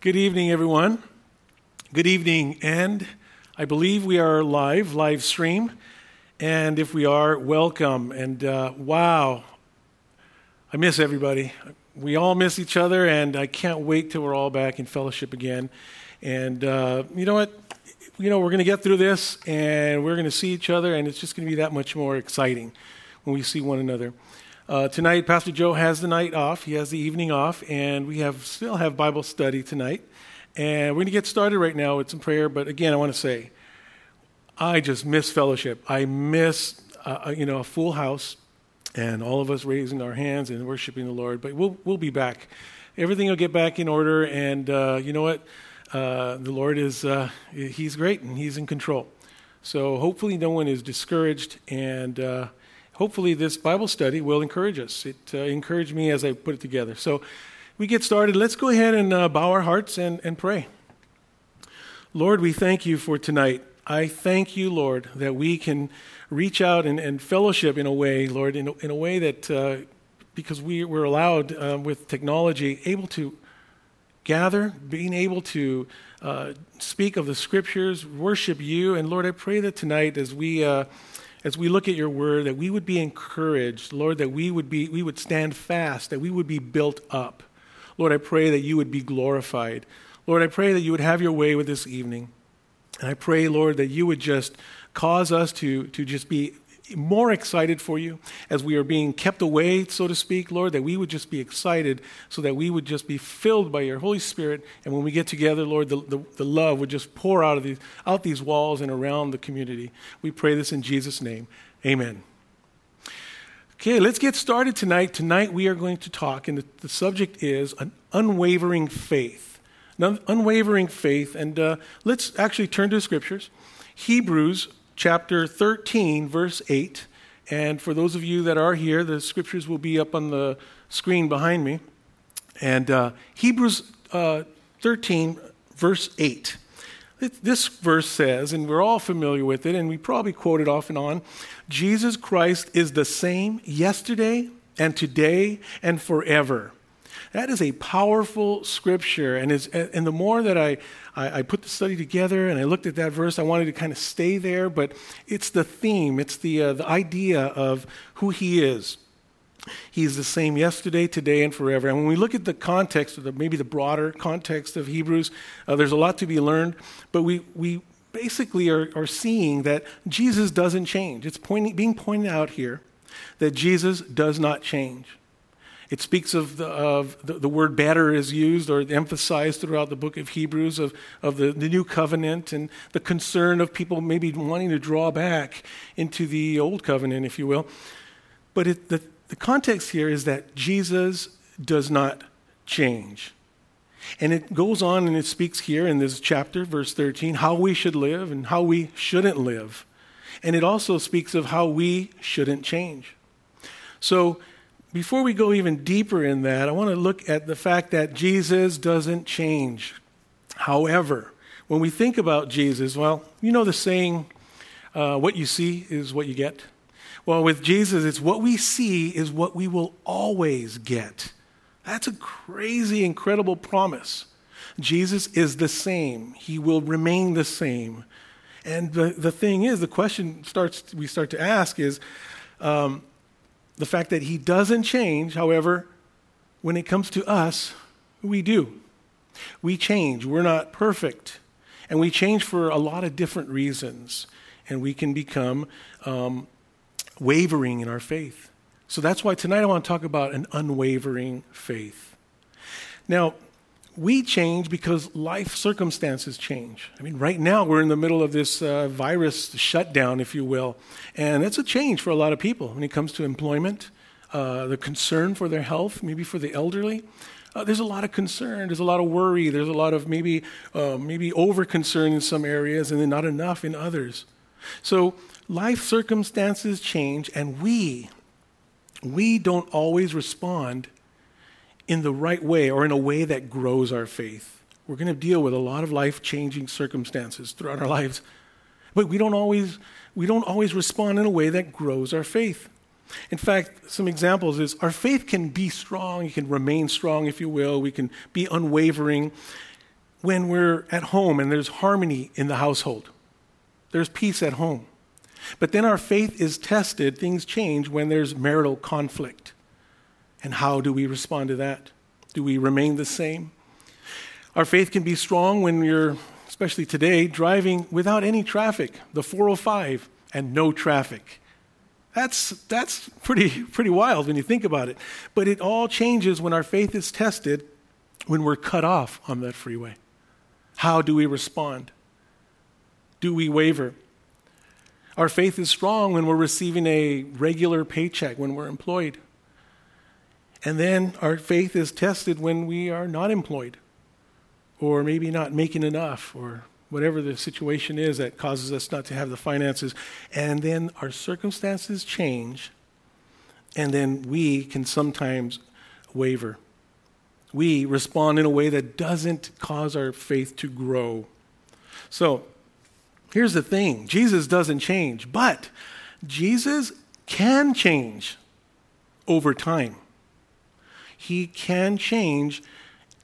Good evening, everyone. Good evening, and I believe we are live, live stream. And if we are, welcome. And uh, wow, I miss everybody. We all miss each other, and I can't wait till we're all back in fellowship again. And uh, you know what? You know, we're going to get through this, and we're going to see each other, and it's just going to be that much more exciting when we see one another. Uh, tonight, Pastor Joe has the night off. He has the evening off, and we have still have Bible study tonight. And we're going to get started right now with some prayer. But again, I want to say, I just miss fellowship. I miss, uh, uh, you know, a full house and all of us raising our hands and worshiping the Lord. But we'll we'll be back. Everything will get back in order. And uh, you know what? Uh, the Lord is uh, He's great and He's in control. So hopefully, no one is discouraged and hopefully this Bible study will encourage us. It uh, encouraged me as I put it together. So we get started. Let's go ahead and uh, bow our hearts and, and pray. Lord, we thank you for tonight. I thank you, Lord, that we can reach out and, and fellowship in a way, Lord, in a, in a way that, uh, because we were allowed uh, with technology, able to gather, being able to uh, speak of the scriptures, worship you. And Lord, I pray that tonight as we uh, as we look at your word, that we would be encouraged, Lord, that we would, be, we would stand fast, that we would be built up. Lord, I pray that you would be glorified. Lord, I pray that you would have your way with this evening. And I pray, Lord, that you would just cause us to, to just be more excited for you as we are being kept away, so to speak, Lord, that we would just be excited so that we would just be filled by your Holy Spirit. And when we get together, Lord, the, the, the love would just pour out of these, out these walls and around the community. We pray this in Jesus' name. Amen. Okay, let's get started tonight. Tonight we are going to talk, and the, the subject is an unwavering faith. Unwavering faith, and uh, let's actually turn to the scriptures. Hebrews chapter 13, verse 8. And for those of you that are here, the scriptures will be up on the screen behind me. And uh, Hebrews uh, 13, verse 8. This verse says, and we're all familiar with it, and we probably quote it off and on Jesus Christ is the same yesterday and today and forever. That is a powerful scripture. And, and the more that I, I, I, put the study together and I looked at that verse, I wanted to kind of stay there, but it's the theme, it's the, uh, the idea of who he is. He's the same yesterday, today, and forever. And when we look at the context, of the, maybe the broader context of Hebrews, uh, there's a lot to be learned, but we, we basically are, are seeing that Jesus doesn't change. It's pointing, being pointed out here that Jesus does not change. It speaks of the, of the, the, word better is used or emphasized throughout the book of Hebrews of, of the, the new covenant and the concern of people maybe wanting to draw back into the old covenant, if you will. But it, the, the context here is that Jesus does not change. And it goes on and it speaks here in this chapter, verse 13, how we should live and how we shouldn't live. And it also speaks of how we shouldn't change. So before we go even deeper in that, I want to look at the fact that Jesus doesn't change. However, when we think about Jesus, well, you know the saying, uh, what you see is what you get. Well, with Jesus, it's what we see is what we will always get. That's a crazy, incredible promise. Jesus is the same, He will remain the same. And the, the thing is, the question starts, we start to ask is, um, the fact that he doesn't change, however, when it comes to us, we do. We change. We're not perfect. And we change for a lot of different reasons. And we can become um, wavering in our faith. So that's why tonight I want to talk about an unwavering faith. Now, we change because life circumstances change. I mean, right now we're in the middle of this uh, virus shutdown, if you will, and it's a change for a lot of people when it comes to employment, uh, the concern for their health, maybe for the elderly. Uh, there's a lot of concern. There's a lot of worry. There's a lot of maybe uh, maybe over concern in some areas, and then not enough in others. So life circumstances change, and we we don't always respond in the right way or in a way that grows our faith. We're going to deal with a lot of life changing circumstances throughout our lives, but we don't always we don't always respond in a way that grows our faith. In fact, some examples is our faith can be strong, it can remain strong, if you will, we can be unwavering. when we're at home and there's harmony in the household. There's peace at home. But then our faith is tested, things change when there's marital conflict. And how do we respond to that? Do we remain the same? Our faith can be strong when you're, especially today, driving without any traffic, the 405, and no traffic. That's, that's pretty, pretty wild when you think about it. But it all changes when our faith is tested when we're cut off on that freeway. How do we respond? Do we waver? Our faith is strong when we're receiving a regular paycheck, when we're employed. And then our faith is tested when we are not employed, or maybe not making enough, or whatever the situation is that causes us not to have the finances. And then our circumstances change, and then we can sometimes waver. We respond in a way that doesn't cause our faith to grow. So, here's the thing Jesus doesn't change, but Jesus can change over time. He can change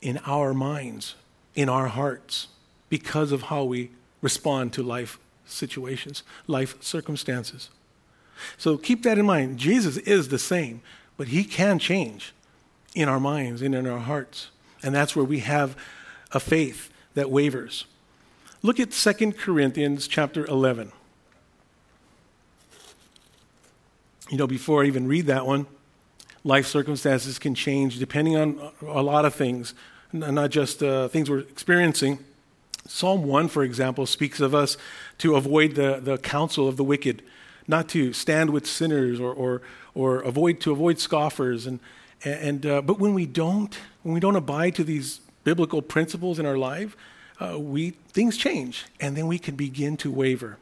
in our minds, in our hearts because of how we respond to life situations, life circumstances. So keep that in mind. Jesus is the same, but he can change in our minds and in our hearts. And that's where we have a faith that wavers. Look at 2 Corinthians chapter 11. You know, before I even read that one, life circumstances can change depending on a lot of things, not just uh, things we're experiencing. Psalm 1, for example, speaks of us to avoid the, the counsel of the wicked, not to stand with sinners or, or, or avoid to avoid scoffers. And, and, uh, but when we don't, when we don't abide to these biblical principles in our life, uh, we, things change, and then we can begin to waver.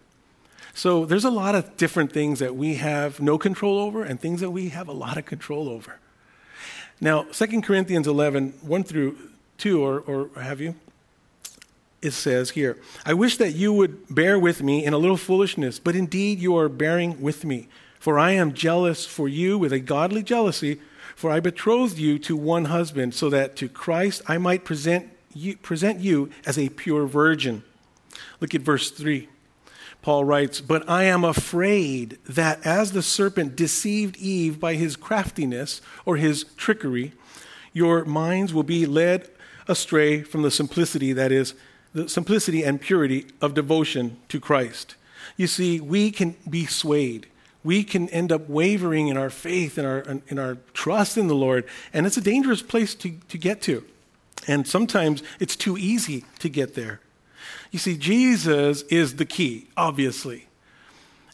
So there's a lot of different things that we have no control over and things that we have a lot of control over. Now, 2 Corinthians 11, 1 through 2, or, or have you? it says here, I wish that you would bear with me in a little foolishness, but indeed you are bearing with me. For I am jealous for you with a godly jealousy, for I betrothed you to one husband, so that to Christ I might present you, present you as a pure virgin. Look at verse 3. Paul writes, But I am afraid that as the serpent deceived Eve by his craftiness or his trickery, your minds will be led astray from the simplicity that is the simplicity and purity of devotion to Christ. You see, we can be swayed. We can end up wavering in our faith and our, in our trust in the Lord, and it's a dangerous place to, to get to. And sometimes it's too easy to get there. You see, Jesus is the key, obviously.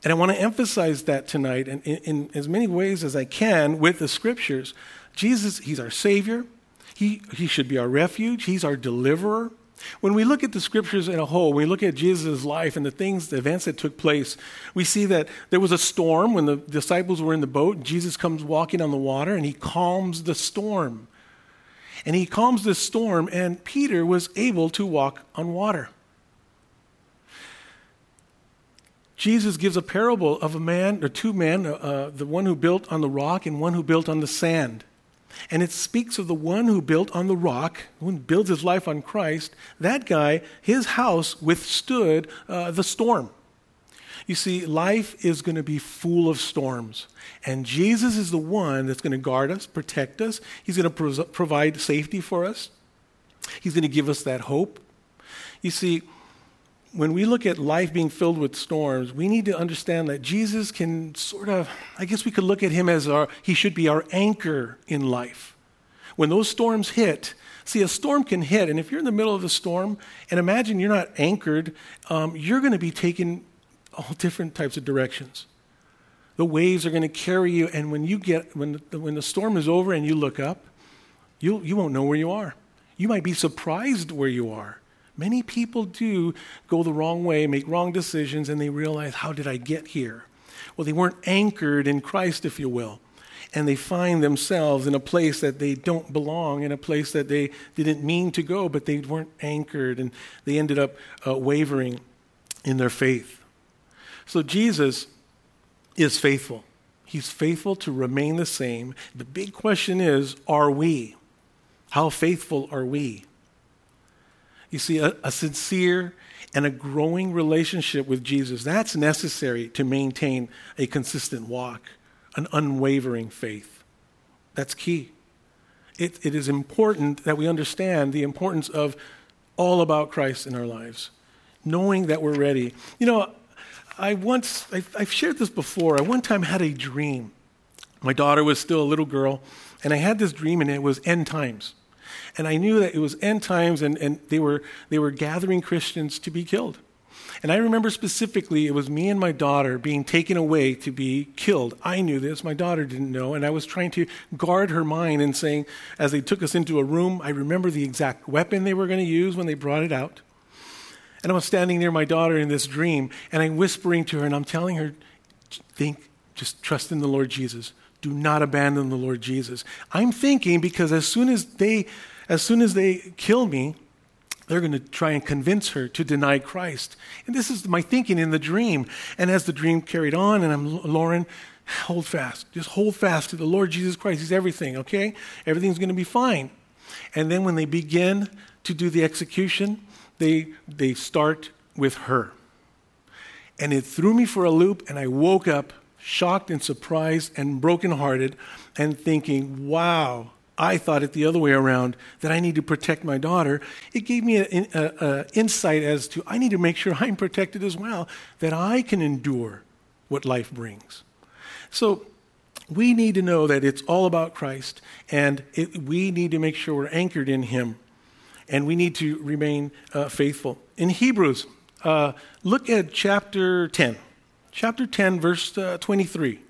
And I want to emphasize that tonight in, in, in, as many ways as I can with the scriptures. Jesus, He's our Savior. He, he should be our refuge. He's our deliverer. When we look at the scriptures in a whole, when we look at Jesus' life and the things, the events that took place, we see that there was a storm when the disciples were in the boat. Jesus comes walking on the water and he calms the storm. And he calms the storm, and Peter was able to walk on water. Jesus gives a parable of a man or two men, uh, uh the one who built on the rock and one who built on the sand. And it speaks of the one who built on the rock, who builds his life on Christ. That guy, his house withstood uh, the storm. You see, life is going to be full of storms. And Jesus is the one that's going to guard us, protect us. He's going to pro- provide safety for us. He's going to give us that hope. You see, when we look at life being filled with storms, we need to understand that Jesus can sort of, I guess we could look at him as our, he should be our anchor in life. When those storms hit, see, a storm can hit, and if you're in the middle of a storm, and imagine you're not anchored, um, you're going to be taken all different types of directions. The waves are going to carry you, and when you get, when the, when the storm is over and you look up, you, you won't know where you are. You might be surprised where you are. Many people do go the wrong way, make wrong decisions, and they realize, how did I get here? Well, they weren't anchored in Christ, if you will. And they find themselves in a place that they don't belong, in a place that they didn't mean to go, but they weren't anchored, and they ended up uh, wavering in their faith. So Jesus is faithful. He's faithful to remain the same. The big question is are we? How faithful are we? You see, a, a sincere and a growing relationship with Jesus, that's necessary to maintain a consistent walk, an unwavering faith. That's key. It, it is important that we understand the importance of all about Christ in our lives, knowing that we're ready. You know, I once, I've, I've shared this before. I one time had a dream. My daughter was still a little girl, and I had this dream, and it was end times. And I knew that it was end times, and, and they, were, they were gathering Christians to be killed. And I remember specifically it was me and my daughter being taken away to be killed. I knew this, my daughter didn't know, and I was trying to guard her mind and saying, as they took us into a room, I remember the exact weapon they were going to use when they brought it out. And I was standing near my daughter in this dream, and I'm whispering to her, and I'm telling her, think, just trust in the Lord Jesus. Do not abandon the Lord Jesus. I'm thinking because as soon as they, as soon as they kill me, they're going to try and convince her to deny Christ. And this is my thinking in the dream. And as the dream carried on, and I'm, Lauren, hold fast. Just hold fast to the Lord Jesus Christ. He's everything, okay? Everything's going to be fine. And then when they begin to do the execution, they, they start with her. And it threw me for a loop, and I woke up shocked and surprised and brokenhearted and thinking, wow, I thought it the other way around, that I need to protect my daughter, it gave me an insight as to I need to make sure I'm protected as well, that I can endure what life brings. So we need to know that it's all about Christ, and it, we need to make sure we're anchored in Him, and we need to remain uh, faithful. In Hebrews, uh, look at chapter 10. Chapter 10, verse uh, 23.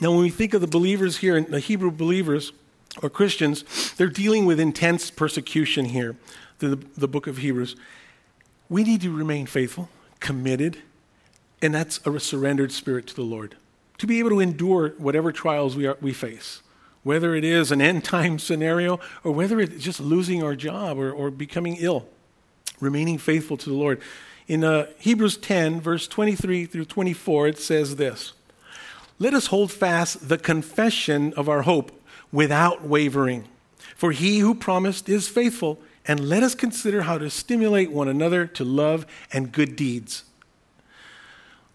Now, when we think of the believers here, the Hebrew believers or Christians, they're dealing with intense persecution here, the, the book of Hebrews. We need to remain faithful, committed, and that's a surrendered spirit to the Lord. To be able to endure whatever trials we, are, we face, whether it is an end time scenario or whether it's just losing our job or, or becoming ill, remaining faithful to the Lord. In uh, Hebrews 10, verse 23 through 24, it says this let us hold fast the confession of our hope without wavering. For he who promised is faithful, and let us consider how to stimulate one another to love and good deeds.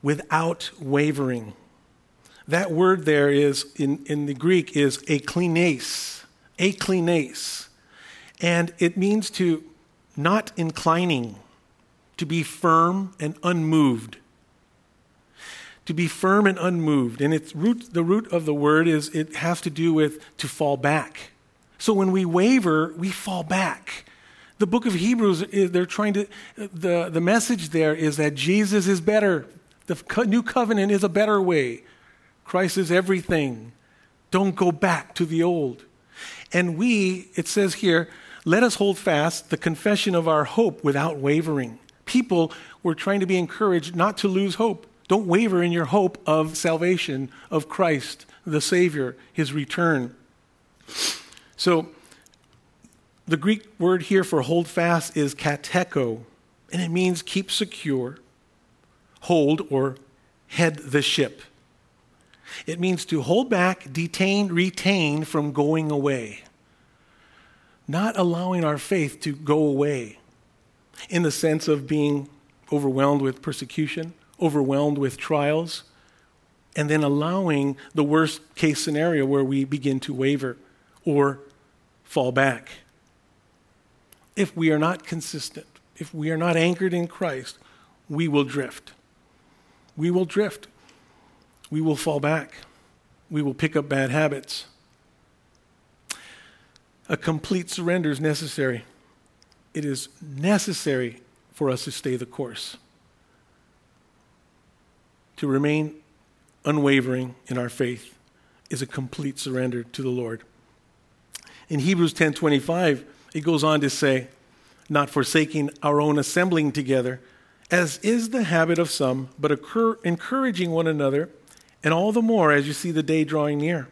Without wavering. That word there is, in, in the Greek, is aklines. Aklines. And it means to not inclining, to be firm and unmoved to be firm and unmoved. And its root, the root of the word is it has to do with to fall back. So when we waver, we fall back. The book of Hebrews, they're trying to, the, the message there is that Jesus is better. The new covenant is a better way. Christ is everything. Don't go back to the old. And we, it says here, let us hold fast the confession of our hope without wavering. People were trying to be encouraged not to lose hope. Don't waver in your hope of salvation, of Christ, the Savior, his return. So, the Greek word here for hold fast is kateko, and it means keep secure, hold, or head the ship. It means to hold back, detain, retain from going away. Not allowing our faith to go away in the sense of being overwhelmed with persecution overwhelmed with trials, and then allowing the worst case scenario where we begin to waver or fall back. If we are not consistent, if we are not anchored in Christ, we will drift. We will drift. We will fall back. We will pick up bad habits. A complete surrender is necessary. It is necessary for us to stay the course to remain unwavering in our faith is a complete surrender to the Lord. In Hebrews 10:25, it goes on to say, not forsaking our own assembling together, as is the habit of some, but occur, encouraging one another, and all the more as you see the day drawing near.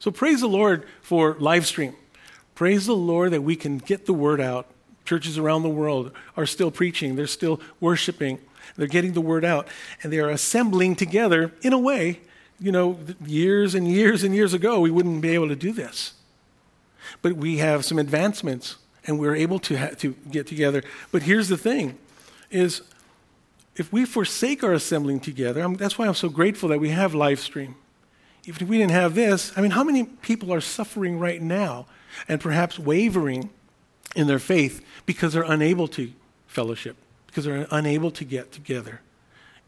So praise the Lord for live stream. Praise the Lord that we can get the word out. Churches around the world are still preaching, they're still worshiping. They're getting the word out, and they are assembling together in a way, you know, years and years and years ago, we wouldn't be able to do this. but we have some advancements and we're able to, ha- to get together. But here's the thing is if we forsake our assembling together, I'm, that's why I'm so grateful that we have live stream. If we didn't have this, I mean, how many people are suffering right now and perhaps wavering in their faith because they're unable to fellowship, because they're unable to get together?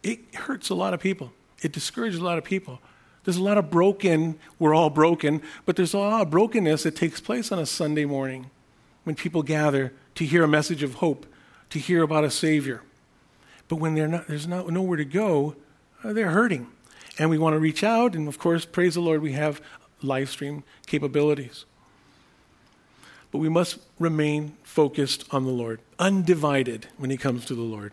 It hurts a lot of people. It discourages a lot of people. There's a lot of broken, we're all broken, but there's a lot of brokenness that takes place on a Sunday morning when people gather to hear a message of hope, to hear about a Savior. But when not, there's not, nowhere to go, uh, they're hurting. And we want to reach out, and of course, praise the Lord, we have live stream capabilities. But we must remain focused on the Lord, undivided when it comes to the Lord.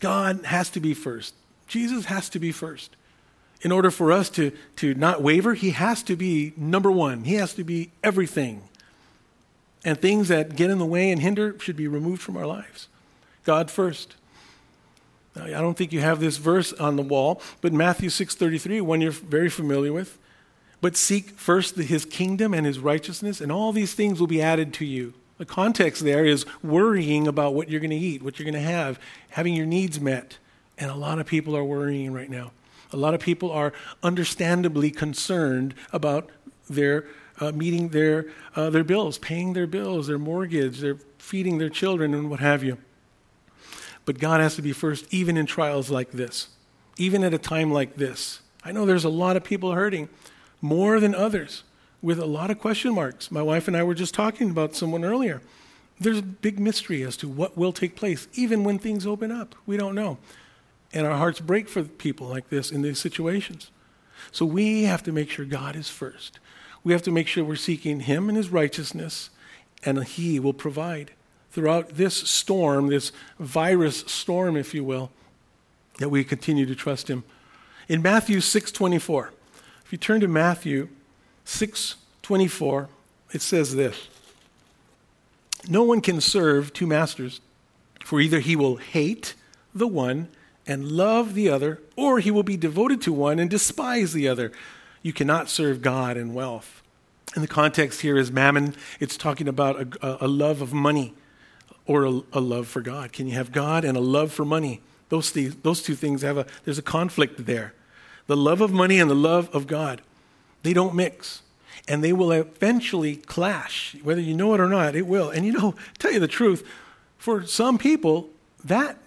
God has to be first. Jesus has to be first in order for us to, to not waver, he has to be number one. He has to be everything. And things that get in the way and hinder should be removed from our lives. God first. Now, I don't think you have this verse on the wall, but Matthew 6:33, one you're very familiar with. But seek first his kingdom and his righteousness, and all these things will be added to you. The context there is worrying about what you're going to eat, what you're going to have, having your needs met. And a lot of people are worrying right now. A lot of people are understandably concerned about their uh, meeting their, uh, their bills, paying their bills, their mortgage, their feeding their children, and what have you. But God has to be first, even in trials like this, even at a time like this. I know there's a lot of people hurting, more than others, with a lot of question marks. My wife and I were just talking about someone earlier. There's a big mystery as to what will take place, even when things open up. We don't know. And our hearts break for people like this in these situations. So we have to make sure God is first. We have to make sure we're seeking Him and His righteousness, and He will provide throughout this storm, this virus storm, if you will, that we continue to trust Him. In Matthew 6:24, if you turn to Matthew 6:24, it says this: No one can serve two masters, for either he will hate the one and love the other, or he will be devoted to one and despise the other. You cannot serve God and wealth. And the context here is mammon. It's talking about a, a love of money or a, a, love for God. Can you have God and a love for money? Those, those two things have a, there's a conflict there. The love of money and the love of God, they don't mix. And they will eventually clash. Whether you know it or not, it will. And you know, tell you the truth, for some people, that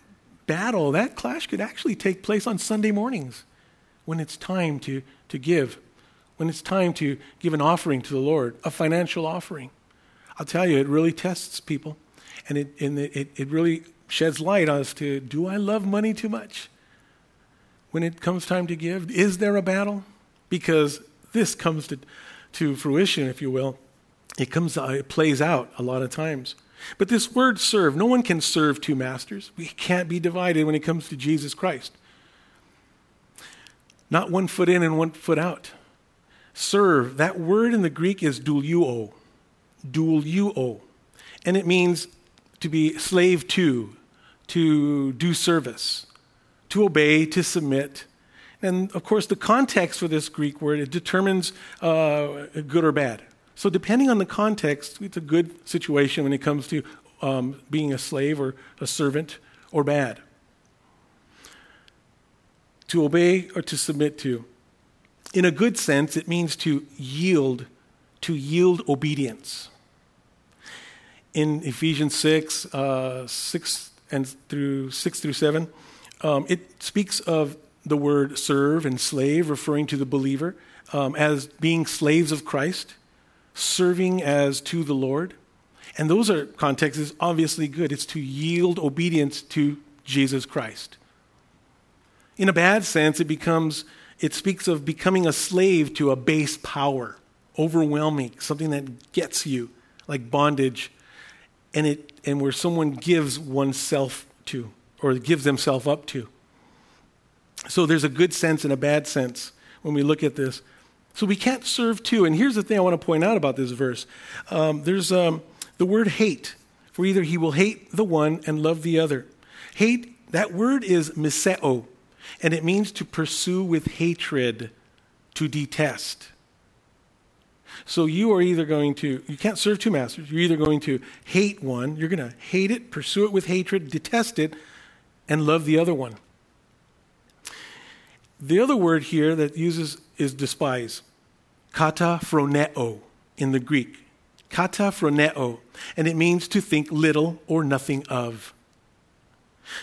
battle, that clash could actually take place on Sunday mornings when it's time to, to give, when it's time to give an offering to the Lord, a financial offering. I'll tell you, it really tests people. And it, and it, it really sheds light on as to do I love money too much? When it comes time to give, is there a battle? Because this comes to, to fruition, if you will. It comes, uh, it plays out a lot of times. But this word serve, no one can serve two masters. We can't be divided when it comes to Jesus Christ. Not one foot in and one foot out. Serve, that word in the Greek is douliuo. Douliuo. And it means to be slave to, to do service, to obey, to submit. And of course, the context for this Greek word, it determines uh, good or bad. So, depending on the context, it's a good situation when it comes to um, being a slave or a servant or bad. To obey or to submit to. In a good sense, it means to yield, to yield obedience. In Ephesians 6, uh, 6 and through 6 through 7, um, it speaks of the word serve and slave, referring to the believer um, as being slaves of Christ serving as to the Lord. And those are contexts is obviously good. It's to yield obedience to Jesus Christ. In a bad sense, it becomes it speaks of becoming a slave to a base power, overwhelming, something that gets you, like bondage, and it and where someone gives oneself to or gives themselves up to. So there's a good sense and a bad sense when we look at this. So we can't serve two. And here's the thing I want to point out about this verse um, there's um, the word hate, for either he will hate the one and love the other. Hate, that word is miseo, and it means to pursue with hatred, to detest. So you are either going to, you can't serve two masters. You're either going to hate one, you're going to hate it, pursue it with hatred, detest it, and love the other one. The other word here that uses is despise. Kata phroneo in the Greek. Kata phroneo. And it means to think little or nothing of.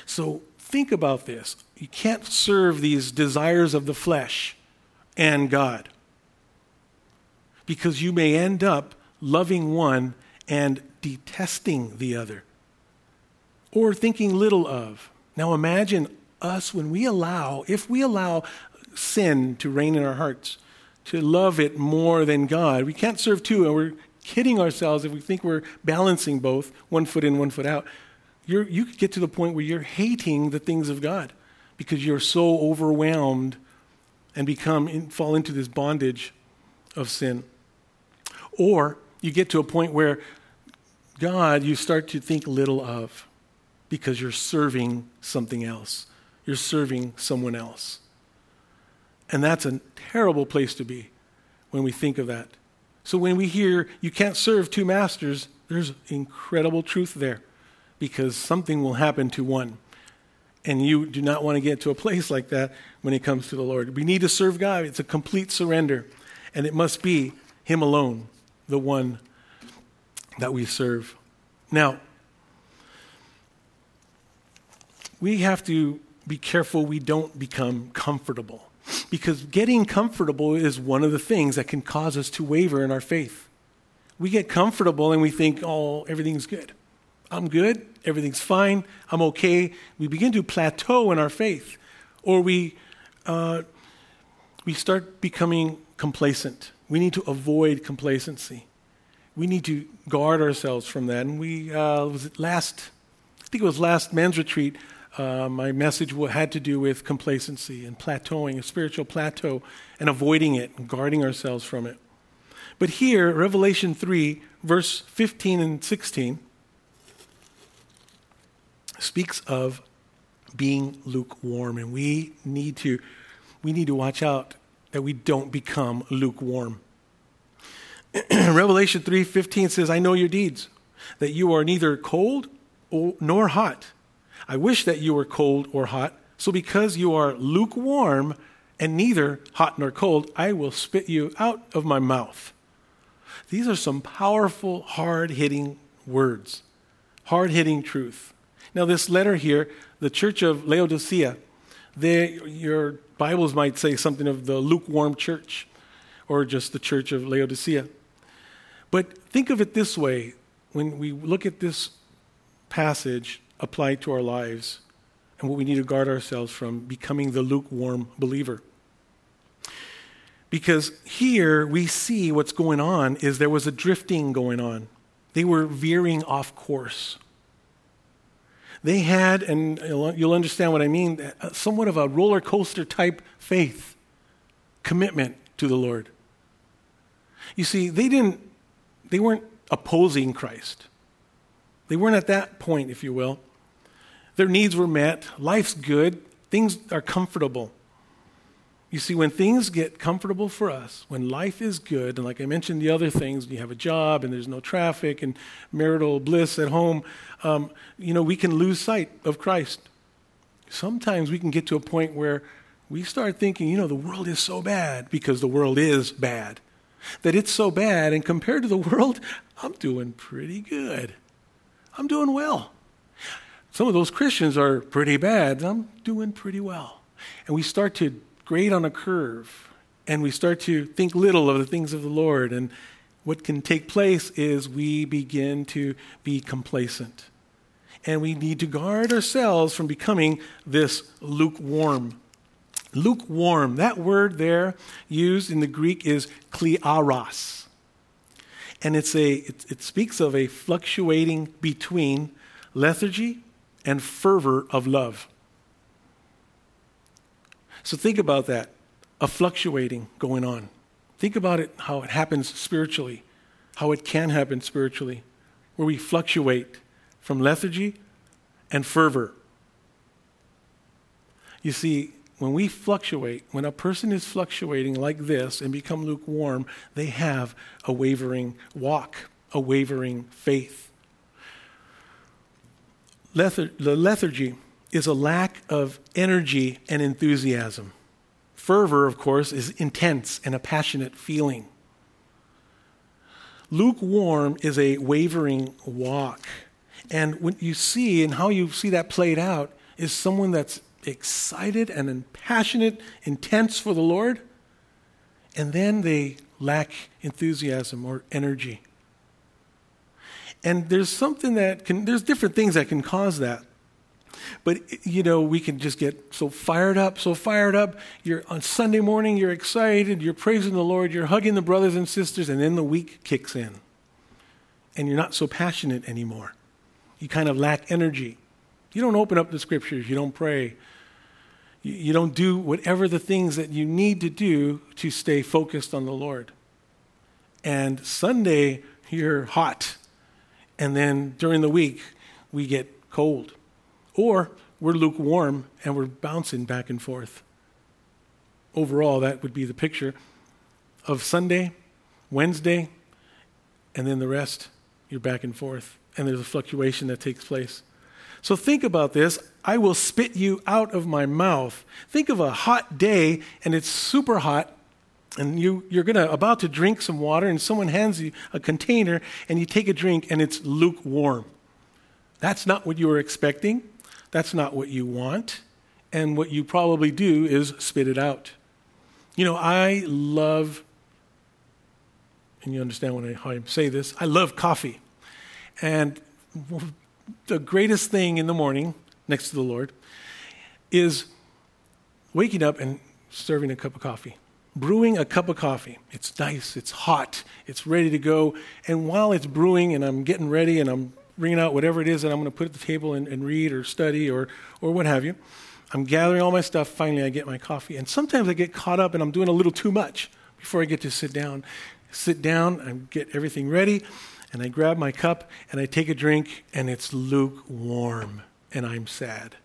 So think about this. You can't serve these desires of the flesh and God because you may end up loving one and detesting the other or thinking little of. Now imagine us when we allow, if we allow sin to reign in our hearts, to love it more than God. We can't serve two, and we're kidding ourselves if we think we're balancing both, one foot in, one foot out. You're, you could get to the point where you're hating the things of God because you're so overwhelmed and become in, fall into this bondage of sin. Or you get to a point where God you start to think little of because you're serving something else. You're serving someone else. And that's a terrible place to be when we think of that. So when we hear you can't serve two masters, there's incredible truth there because something will happen to one. And you do not want to get to a place like that when it comes to the Lord. We need to serve God. It's a complete surrender. And it must be Him alone, the one that we serve. Now, we have to be careful we don't become comfortable. Because getting comfortable is one of the things that can cause us to waver in our faith. We get comfortable and we think, oh, everything's good. I'm good. Everything's fine. I'm okay. We begin to plateau in our faith. Or we, uh, we start becoming complacent. We need to avoid complacency. We need to guard ourselves from that. And we, uh, was it last, I think it was last men's retreat, uh, my message had to do with complacency and plateauing, a spiritual plateau, and avoiding it and guarding ourselves from it. But here, Revelation 3, verse 15 and 16, speaks of being lukewarm, and we need to, we need to watch out that we don't become lukewarm. Revelation 3:15 says, "I know your deeds, that you are neither cold nor hot." I wish that you were cold or hot. So because you are lukewarm and neither hot nor cold, I will spit you out of my mouth. These are some powerful, hard hitting words, hard hitting truth. Now, this letter here, the church of Laodicea, they, your Bibles might say something of the lukewarm church or just the church of Laodicea. But think of it this way when we look at this passage, apply to our lives and what we need to guard ourselves from becoming the lukewarm believer. Because here we see what's going on is there was a drifting going on. They were veering off course. They had, and you'll understand what I mean, somewhat of a roller coaster type faith, commitment to the Lord. You see, they didn't, they weren't opposing Christ. They weren't at that point, if you will. Their needs were met. Life's good. Things are comfortable. You see, when things get comfortable for us, when life is good, and like I mentioned the other things, you have a job and there's no traffic and marital bliss at home, um, you know, we can lose sight of Christ. Sometimes we can get to a point where we start thinking, you know, the world is so bad because the world is bad. That it's so bad, and compared to the world, I'm doing pretty good. I'm doing well some of those Christians are pretty bad. I'm doing pretty well. And we start to grade on a curve and we start to think little of the things of the Lord. And what can take place is we begin to be complacent. And we need to guard ourselves from becoming this lukewarm. Lukewarm, that word there used in the Greek is klearos. And it's a, it, it speaks of a fluctuating between lethargy and fervor of love. So think about that a fluctuating going on. Think about it, how it happens spiritually, how it can happen spiritually, where we fluctuate from lethargy and fervor. You see, when we fluctuate, when a person is fluctuating like this and become lukewarm, they have a wavering walk, a wavering faith. Lethar- the lethargy is a lack of energy and enthusiasm. Fervor, of course, is intense and a passionate feeling. Lukewarm is a wavering walk. And what you see and how you see that played out is someone that's excited and passionate, intense for the Lord, and then they lack enthusiasm or energy. And there's something that can, there's different things that can cause that. But, you know, we can just get so fired up, so fired up. You're on Sunday morning, you're excited, you're praising the Lord, you're hugging the brothers and sisters, and then the week kicks in. And you're not so passionate anymore. You kind of lack energy. You don't open up the scriptures, you don't pray, you, you don't do whatever the things that you need to do to stay focused on the Lord. And Sunday, you're hot. And then during the week, we get cold. Or we're lukewarm and we're bouncing back and forth. Overall, that would be the picture of Sunday, Wednesday, and then the rest, you're back and forth. And there's a fluctuation that takes place. So think about this. I will spit you out of my mouth. Think of a hot day and it's super hot and you, you're gonna about to drink some water and someone hands you a container and you take a drink and it's lukewarm. That's not what you were expecting. That's not what you want. And what you probably do is spit it out. You know, I love, and you understand when I, how I say this, I love coffee. And the greatest thing in the morning, next to the Lord, is waking up and serving a cup of coffee. Brewing a cup of coffee. It's nice, it's hot, it's ready to go. And while it's brewing and I'm getting ready and I'm bringing out whatever it is that I'm going to put at the table and, and read or study or, or what have you. I'm gathering all my stuff. Finally, I get my coffee. And sometimes I get caught up and I'm doing a little too much before I get to sit down. Sit down, I get everything ready, and I grab my cup and I take a drink, and it's lukewarm, and I'm sad.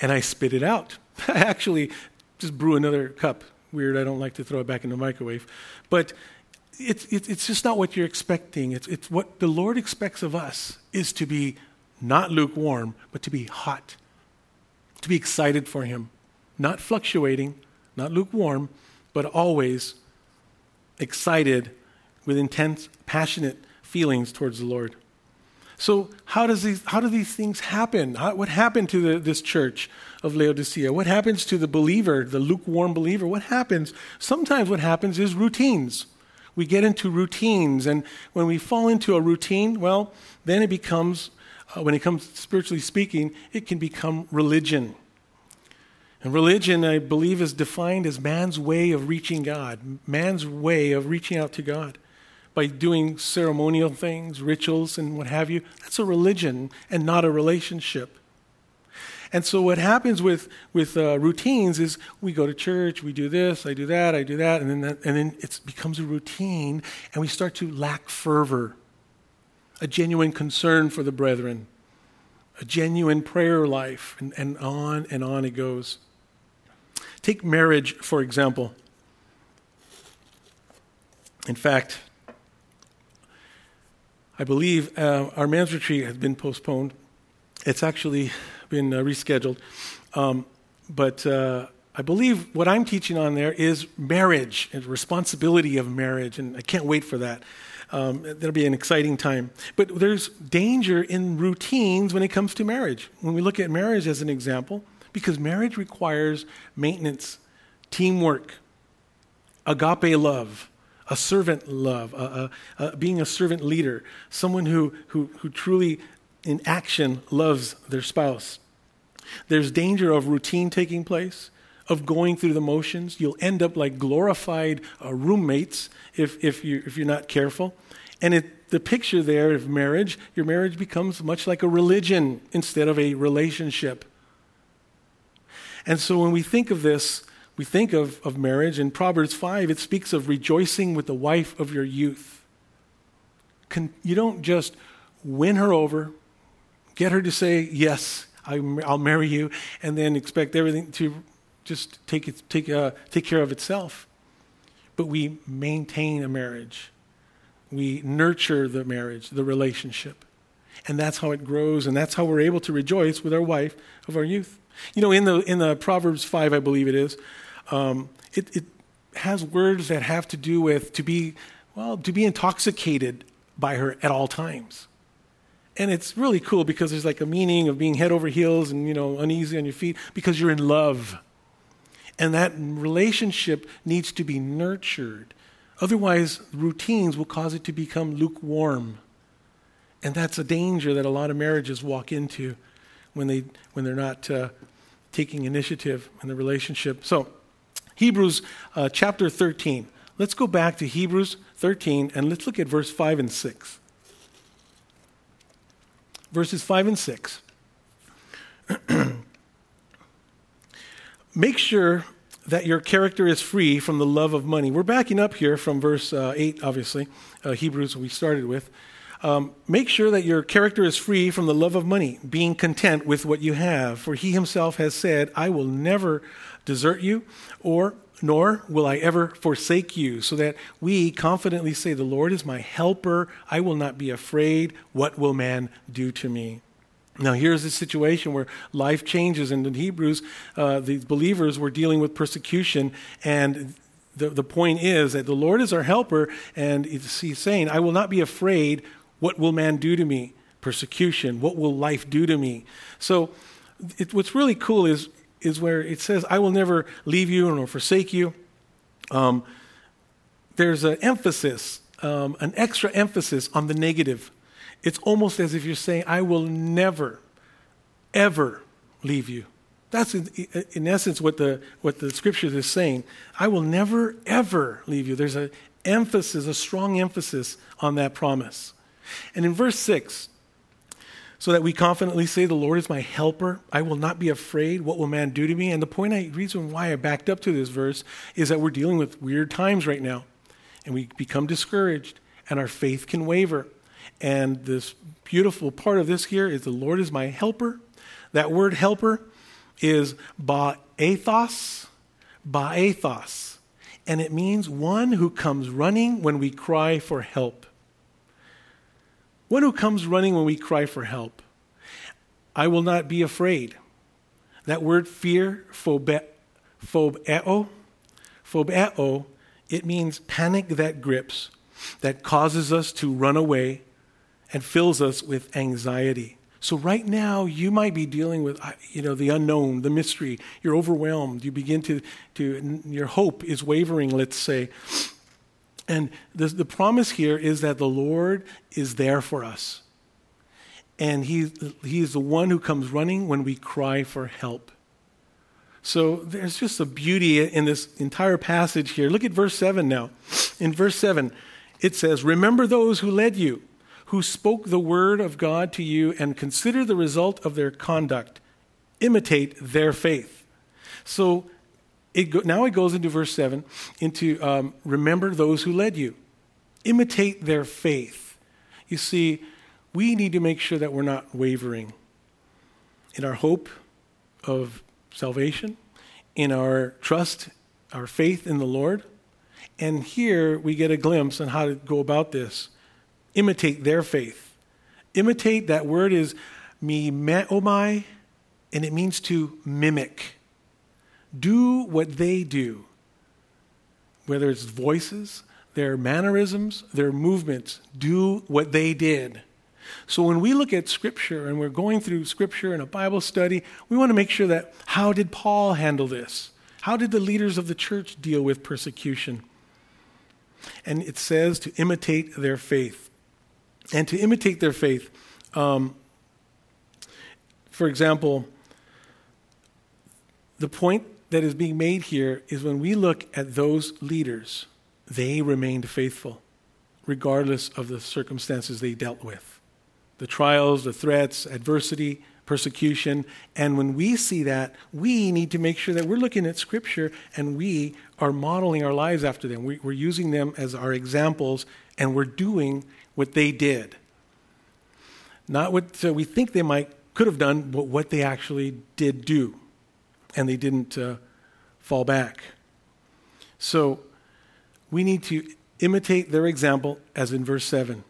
And I spit it out. I actually just brew another cup. Weird, I don't like to throw it back in the microwave. But it's, it's just not what you're expecting. It's, it's what the Lord expects of us is to be not lukewarm, but to be hot, to be excited for Him, not fluctuating, not lukewarm, but always excited with intense, passionate feelings towards the Lord. So, how, does these, how do these things happen? How, what happened to the, this church of Laodicea? What happens to the believer, the lukewarm believer? What happens? Sometimes what happens is routines we get into routines. And when we fall into a routine, well, then it becomes, uh, when it comes spiritually speaking, it can become religion. And religion, I believe, is defined as man's way of reaching God, man's way of reaching out to God by doing ceremonial things, rituals, and what have you. That's a religion and not a relationship. And so what happens with, with uh, routines is we go to church, we do this, I do that, I do that, and then, that, and then it becomes a routine, and we start to lack fervor, a genuine concern for the brethren, a genuine prayer life, and, and on and on it goes. Take marriage, for example. In fact, I believe uh, our men's retreat has been postponed. It's actually been uh, rescheduled. Um, but uh, I believe what I'm teaching on there is marriage and responsibility of marriage, and I can't wait for that. Um, that'll be an exciting time. But there's danger in routines when it comes to marriage. When we look at marriage as an example, because marriage requires maintenance, teamwork, agape love, a servant love, a, a, a being a servant leader, someone who, who, who truly in action loves their spouse. There's danger of routine taking place, of going through the motions. You'll end up like glorified uh, roommates if, if, you, if you're not careful. And it, the picture there of marriage, your marriage becomes much like a religion instead of a relationship. And so when we think of this, we think of, of marriage. In Proverbs 5, it speaks of rejoicing with the wife of your youth. Can, you don't just win her over, get her to say yes, I'll marry you, and then expect everything to just take, it, take, uh, take care of itself. But we maintain a marriage, we nurture the marriage, the relationship. And that's how it grows, and that's how we're able to rejoice with our wife of our youth. You know, in the, in the Proverbs 5, I believe it is, um, it, it has words that have to do with to be, well, to be intoxicated by her at all times. And it's really cool because there's like a meaning of being head over heels and, you know, uneasy on your feet because you're in love. And that relationship needs to be nurtured. Otherwise, routines will cause it to become lukewarm. And that's a danger that a lot of marriages walk into when, they, when they're not uh, taking initiative in the relationship. So, Hebrews uh, chapter 13. Let's go back to Hebrews 13 and let's look at verse 5 and 6. Verses 5 and 6. Make sure that your character is free from the love of money. We're backing up here from verse uh, 8, obviously, uh, Hebrews we started with. Um, make sure that your character is free from the love of money, being content with what you have. For he himself has said, I will never desert you, or nor will I ever forsake you, so that we confidently say, The Lord is my helper. I will not be afraid. What will man do to me? Now, here's a situation where life changes, and in Hebrews, uh, the believers were dealing with persecution, and the, the point is that the Lord is our helper, and he's saying, I will not be afraid. What will man do to me? Persecution. What will life do to me? So, it, what's really cool is is where it says, I will never leave you nor forsake you. Um, there's an emphasis, um, an extra emphasis on the negative. It's almost as if you're saying, I will never, ever leave you. That's in, in essence what the, what the scripture is saying. I will never, ever leave you. There's an emphasis, a strong emphasis on that promise. And in verse 6, so that we confidently say, The Lord is my helper. I will not be afraid. What will man do to me? And the point I, reason why I backed up to this verse is that we're dealing with weird times right now. And we become discouraged, and our faith can waver. And this beautiful part of this here is the Lord is my helper. That word helper is ba'athos, ba'athos. And it means one who comes running when we cry for help. One who comes running when we cry for help. I will not be afraid. That word fear, phobe, phobeo, phobeo, it means panic that grips, that causes us to run away and fills us with anxiety. So right now you might be dealing with uh, you know the unknown, the mystery. You're overwhelmed. You begin to to your hope is wavering, let's say. And the, promise here is that the Lord is there for us. And he, he is the one who comes running when we cry for help. So there's just a beauty in this entire passage here. Look at verse 7 now. In verse 7, it says, Remember those who led you, who spoke the word of God to you, and consider the result of their conduct. Imitate their faith. So it go, now it goes into verse 7 into um, remember those who led you, imitate their faith. You see, we need to make sure that we're not wavering in our hope of salvation, in our trust, our faith in the Lord. And here we get a glimpse on how to go about this. Imitate their faith. Imitate, that word is mimeomai, and it means to mimic. Do what they do, whether it's voices, their mannerisms, their movements. Do what they did. So when we look at Scripture and we're going through Scripture in a Bible study, we want to make sure that how did Paul handle this? How did the leaders of the church deal with persecution? And it says to imitate their faith. And to imitate their faith, um, for example, the point that is being made here is when we look at those leaders, they remained faithful, regardless of the circumstances they dealt with the trials, the threats, adversity, persecution. And when we see that, we need to make sure that we're looking at Scripture and we are modeling our lives after them. We, are using them as our examples and we're doing what they did. Not what uh, we think they might could have done, but what they actually did do and they didn't uh, fall back. So we need to imitate their example, as in verse 7,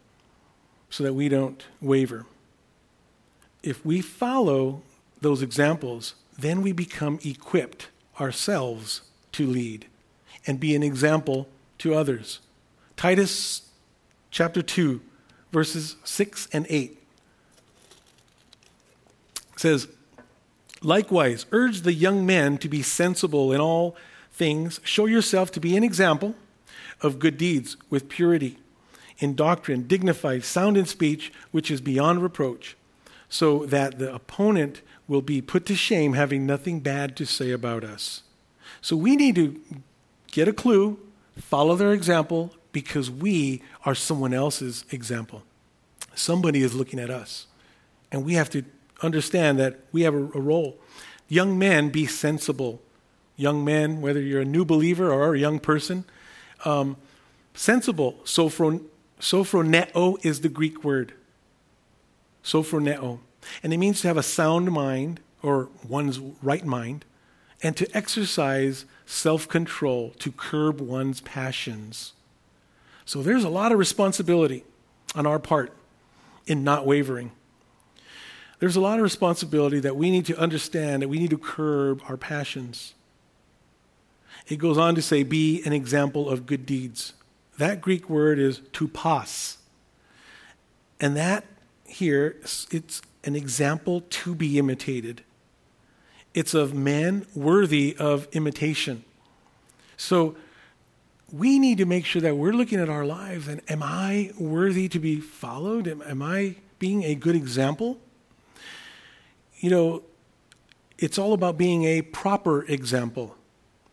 so that we don't waver. If we follow those examples, then we become equipped ourselves to lead and be an example to others. Titus chapter 2, verses 6 and 8 says, Likewise, urge the young men to be sensible in all things, show yourself to be an example of good deeds with purity, in doctrine, dignified, sound in speech, which is beyond reproach, so that the opponent will be put to shame, having nothing bad to say about us. So we need to get a clue, follow their example, because we are someone else's example. Somebody is looking at us, and we have to understand that we have a, a role. Young men, be sensible. Young men, whether you're a new believer or a young person, um, sensible. Sophron, sophroneo is the Greek word. Sophroneo. And it means to have a sound mind or one's right mind and to exercise self control, to curb one's passions. So there's a lot of responsibility on our part in not wavering. There's a lot of responsibility that we need to understand, that we need to curb our passions. It goes on to say, be an example of good deeds. That Greek word is tupos. And that here, it's an example to be imitated. It's of men worthy of imitation. So we need to make sure that we're looking at our lives and am I worthy to be followed? Am, am I being a good example? You know, it's all about being a proper example.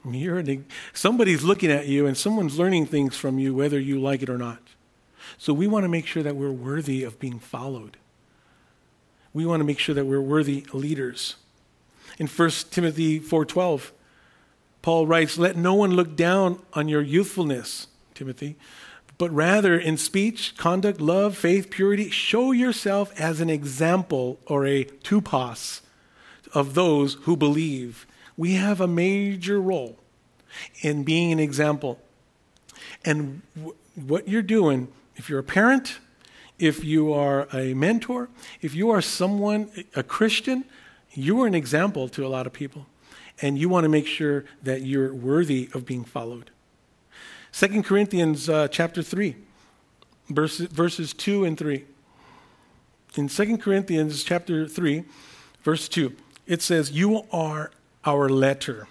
You're an, somebody's looking at you and someone's learning things from you, whether you like it or not. So we want to make sure that we're worthy of being followed. We want to make sure that we're worthy leaders. In 1 Timothy 4:12, Paul writes, "Let no one look down on your youthfulness, Timothy, but rather in speech, conduct, love, faith, purity, show yourself as an example or a tupos of those who believe." We have a major role in being an example. And w- what you're doing, if you're a parent, if you are a mentor, if you are someone, a Christian, you are an example to a lot of people. And you want to make sure that you're worthy of being followed. 2 Corinthians uh, chapter 3, verses, verses 2 and 3. In 2 Corinthians chapter 3, verse 2, it says, You are our letter,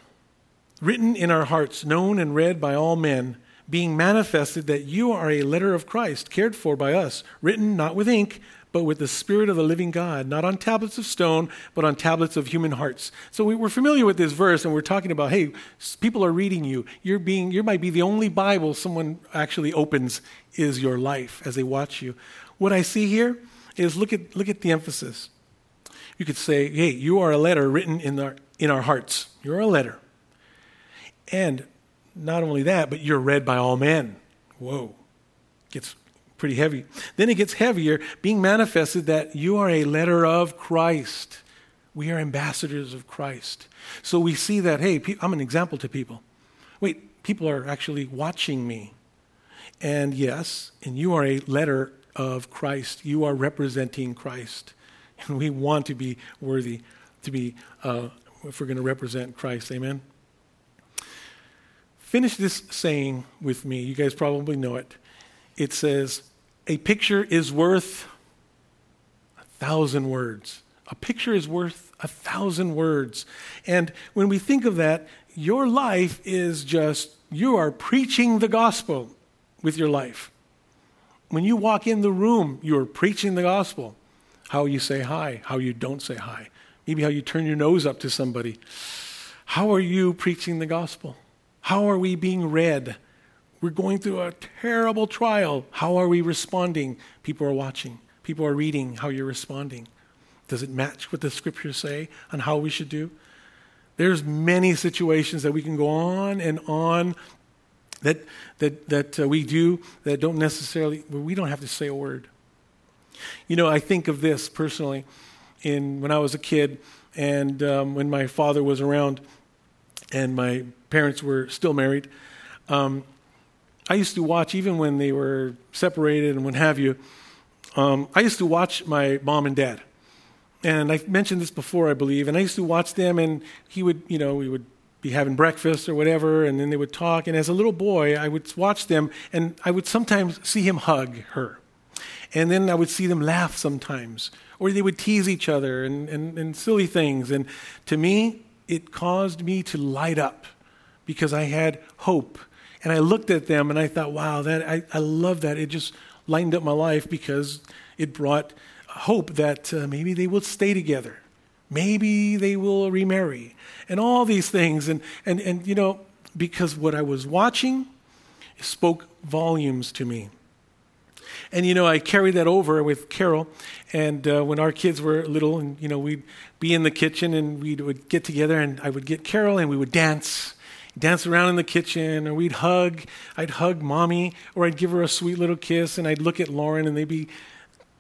written in our hearts, known and read by all men, being manifested that you are a letter of Christ, cared for by us, written not with ink, but with the Spirit of the living God, not on tablets of stone, but on tablets of human hearts. So we, are familiar with this verse, and we're talking about, hey, people are reading you. You're being, you might be the only Bible someone actually opens is your life as they watch you. What I see here is look at, look at the emphasis. You could say, hey, you are a letter written in our, in our hearts. You're a letter. And not only that, but you're read by all men. Whoa. Gets pretty heavy. Then it gets heavier, being manifested that you are a letter of Christ. We are ambassadors of Christ. So we see that, hey, I'm an example to people. Wait, people are actually watching me. And yes, and you are a letter of Christ. You are representing Christ. And we want to be worthy to be uh, if we're going to represent Christ. Amen? Finish this saying with me. You guys probably know it. It says, A picture is worth a thousand words. A picture is worth a thousand words. And when we think of that, your life is just, you are preaching the gospel with your life. When you walk in the room, you're preaching the gospel. How you say hi, how you don't say hi, maybe how you turn your nose up to somebody. How are you preaching the gospel? How are we being read? We're going through a terrible trial. How are we responding? People are watching, people are reading how you're responding. Does it match what the scriptures say on how we should do? There's many situations that we can go on and on that, that, that uh, we do that don't necessarily, well, we don't have to say a word. You know, I think of this personally in when I was a kid and um, when my father was around. and my parents were still married, um, I used to watch, even when they were separated and what have you, um, I used to watch my mom and dad. And I've mentioned this before, I believe. And I used to watch them, and he would, you know, we would be having breakfast or whatever, and then they would talk. And as a little boy, I would watch them, and I would sometimes see him hug her. And then I would see them laugh sometimes, or they would tease each other and, and, and silly things. And to me, it caused me to light up because I had hope. And I looked at them and I thought, wow, that, I, I love that. It just lightened up my life because it brought hope that uh, maybe they will stay together. Maybe they will remarry. And all these things. And, and, and, you know, because what I was watching spoke volumes to me. And, you know, I carried that over with Carol. And uh, when our kids were little, and, you know, we'd be in the kitchen and we would get together and I would get Carol and we would dance dance around in the kitchen, or we'd hug. I'd hug mommy, or I'd give her a sweet little kiss, and I'd look at Lauren, and they'd be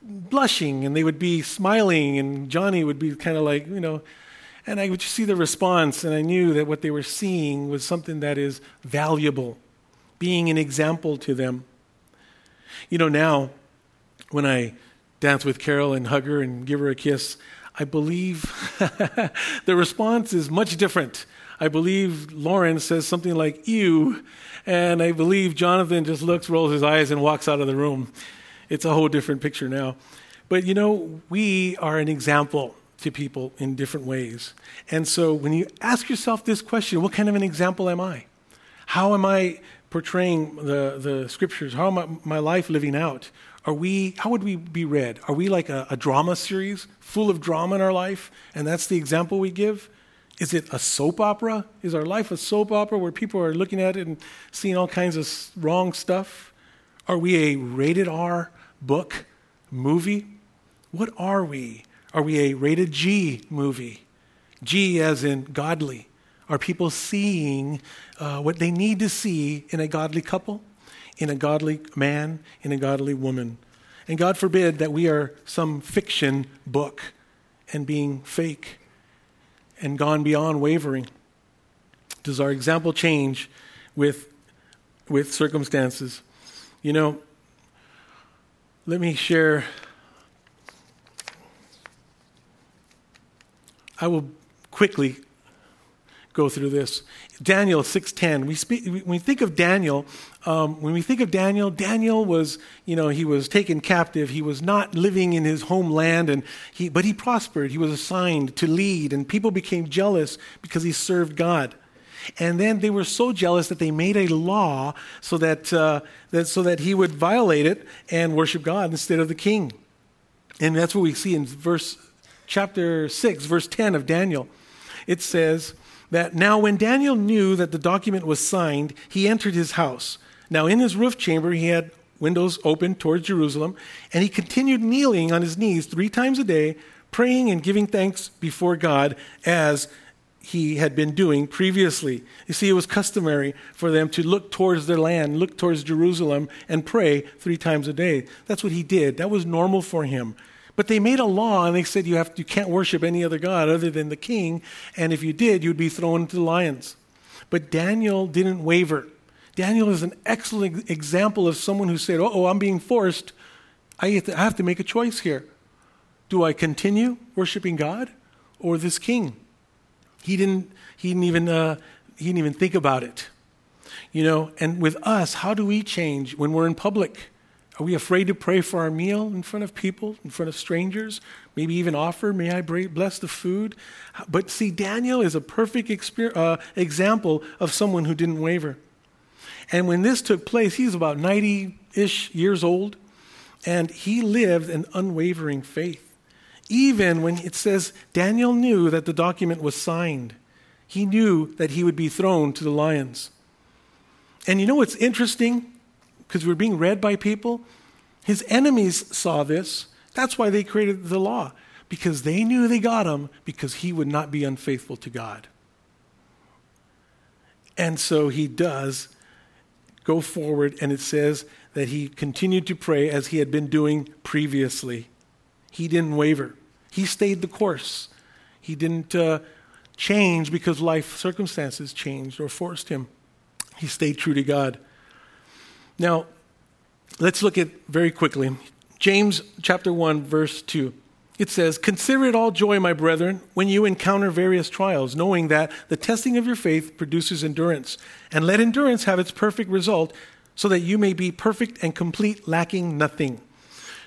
blushing and they would be smiling, and Johnny would be kind of like, you know, and I would see the response, and I knew that what they were seeing was something that is valuable, being an example to them. You know, now when I dance with Carol and hug her and give her a kiss, I believe the response is much different. I believe Lauren says something like, ew, and I believe Jonathan just looks, rolls his eyes, and walks out of the room it's a whole different picture now. But you know, we are an example to people in different ways. And so when you ask yourself this question, what kind of an example am I? How am I portraying the, the scriptures? How am I, my life living out? Are we, how would we be read? Are we like a, a drama series full of drama in our life? And that's the example we give? Is it a soap opera? Is our life a soap opera where people are looking at it and seeing all kinds of wrong stuff? Are we a rated R book, movie? What are we? Are we a rated G movie? G as in godly. Are people seeing uh, what they need to see in a godly couple, in a godly man, in a godly woman? And God forbid that we are some fiction book and being fake and gone beyond wavering. Does our example change with, with circumstances? You know, let me share. I will quickly go through this. Daniel 6:10. We speak when we think of Daniel. Um, when we think of Daniel, Daniel was, you know, he was taken captive. He was not living in his homeland, and he, but he prospered. He was assigned to lead, and people became jealous because he served God. And then they were so jealous that they made a law so that, uh, that, so that he would violate it and worship God instead of the king. And that's what we see in verse chapter 6, verse 10 of Daniel. It says that now when Daniel knew that the document was signed, he entered his house. Now in his roof chamber he had windows open towards Jerusalem, and he continued kneeling on his knees three times a day, praying and giving thanks before God as he had been doing previously. You see, it was customary for them to look towards their land, look towards Jerusalem, and pray three times a day. That's what he did. That was normal for him. But they made a law and they said you, have, you can't worship any other God other than the king, and if you did, you'd be thrown into the lions. But Daniel didn't waver. Daniel is an excellent example of someone who said, Oh, I'm being forced. I have, to, I have to make a choice here. Do I continue worshiping God or this king? He didn't, he didn't, even, uh, he didn't even think about it. You know, and with us, how do we change when we're in public? Are we afraid to pray for our meal in front of people, in front of strangers? Maybe even offer, may I bless the food? But see, Daniel is a perfect uh, example of someone who didn't waver. And when this took place, he was about 90 ish years old, and he lived an unwavering faith. Even when it says Daniel knew that the document was signed, he knew that he would be thrown to the lions. And you know what's interesting? Because we're being read by people. His enemies saw this. That's why they created the law, because they knew they got him because he would not be unfaithful to God. And so he does go forward, and it says that he continued to pray as he had been doing previously. He didn't waver. He stayed the course. He didn't uh, change because life circumstances changed or forced him. He stayed true to God. Now, let's look at very quickly James chapter 1 verse 2. It says, "Consider it all joy, my brethren, when you encounter various trials, knowing that the testing of your faith produces endurance, and let endurance have its perfect result, so that you may be perfect and complete, lacking nothing."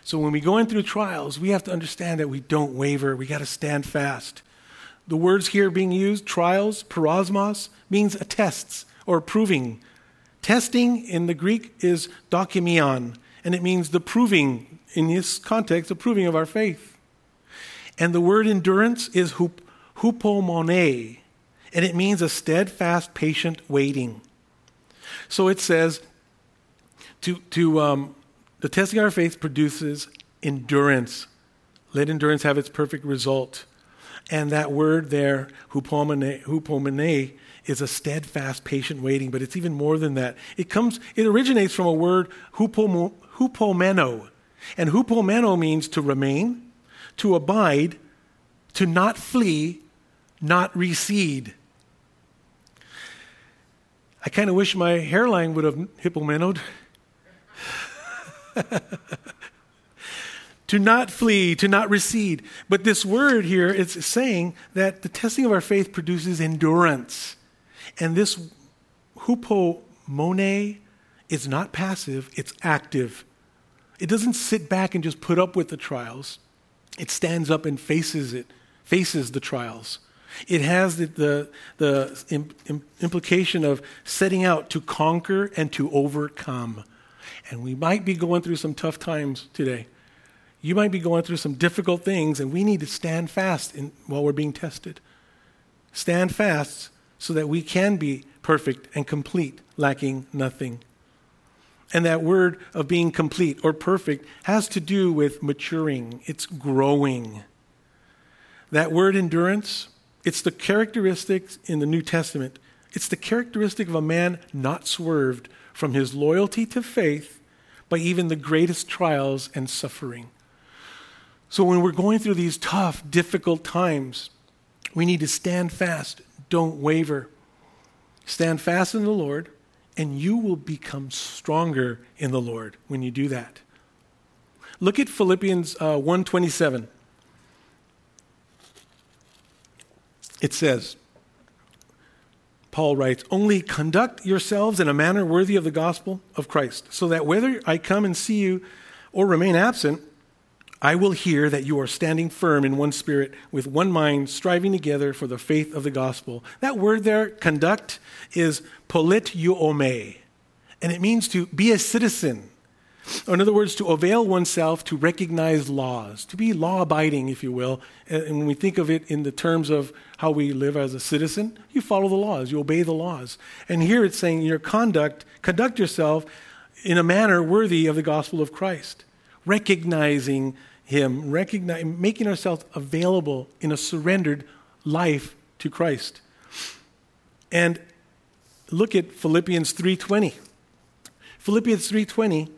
So when we go in through trials, we have to understand that we don't waver. We got to stand fast. The words here being used, trials, peirasmos, means attests or proving. Testing in the Greek is dokimion, and it means the proving, in this context, the proving of our faith. And the word endurance is hup, hupomone, and it means a steadfast, patient waiting. So it says, to, to um, the testing of our faith produces endurance. Let endurance have its perfect result. And that word there, hupomone, hupomone is a steadfast, patient waiting, but it's even more than that. It comes, it originates from a word hupomeno. And hupomeno means to remain, to abide, to not flee, not recede. I kind of wish my hairline would have hippomenoed. to not flee, to not recede. But this word here is saying that the testing of our faith produces endurance. And this hupomone is not passive, it's active. It doesn't sit back and just put up with the trials. It stands up and faces it, faces the trials. It has the, the, the implication of setting out to conquer and to overcome. And we might be going through some tough times today. You might be going through some difficult things, and we need to stand fast in, while we're being tested. Stand fast so that we can be perfect and complete, lacking nothing. And that word of being complete or perfect has to do with maturing, it's growing. That word endurance, it's the characteristics in the New Testament. It's the characteristic of a man not swerved from his loyalty to faith by even the greatest trials and suffering. So when we're going through these tough, difficult times, we need to stand fast. Don't waver. Stand fast in the Lord, and you will become stronger in the Lord when you do that. Look at Philippians uh, 127. It says, Paul writes, Only conduct yourselves in a manner worthy of the gospel of Christ, so that whether I come and see you or remain absent, I will hear that you are standing firm in one spirit, with one mind, striving together for the faith of the gospel. That word there, conduct, is politeuomai, and it means to be a citizen. Or in other words, to avail oneself to recognize laws, to be law abiding, if you will. And when we think of it in the terms of how we live as a citizen, you follow the laws, you obey the laws. And here it's saying your conduct, conduct yourself in a manner worthy of the gospel of Christ, recognizing him, making ourselves available in a surrendered life to Christ. And look at Philippians 3:20. Philippians 3:20,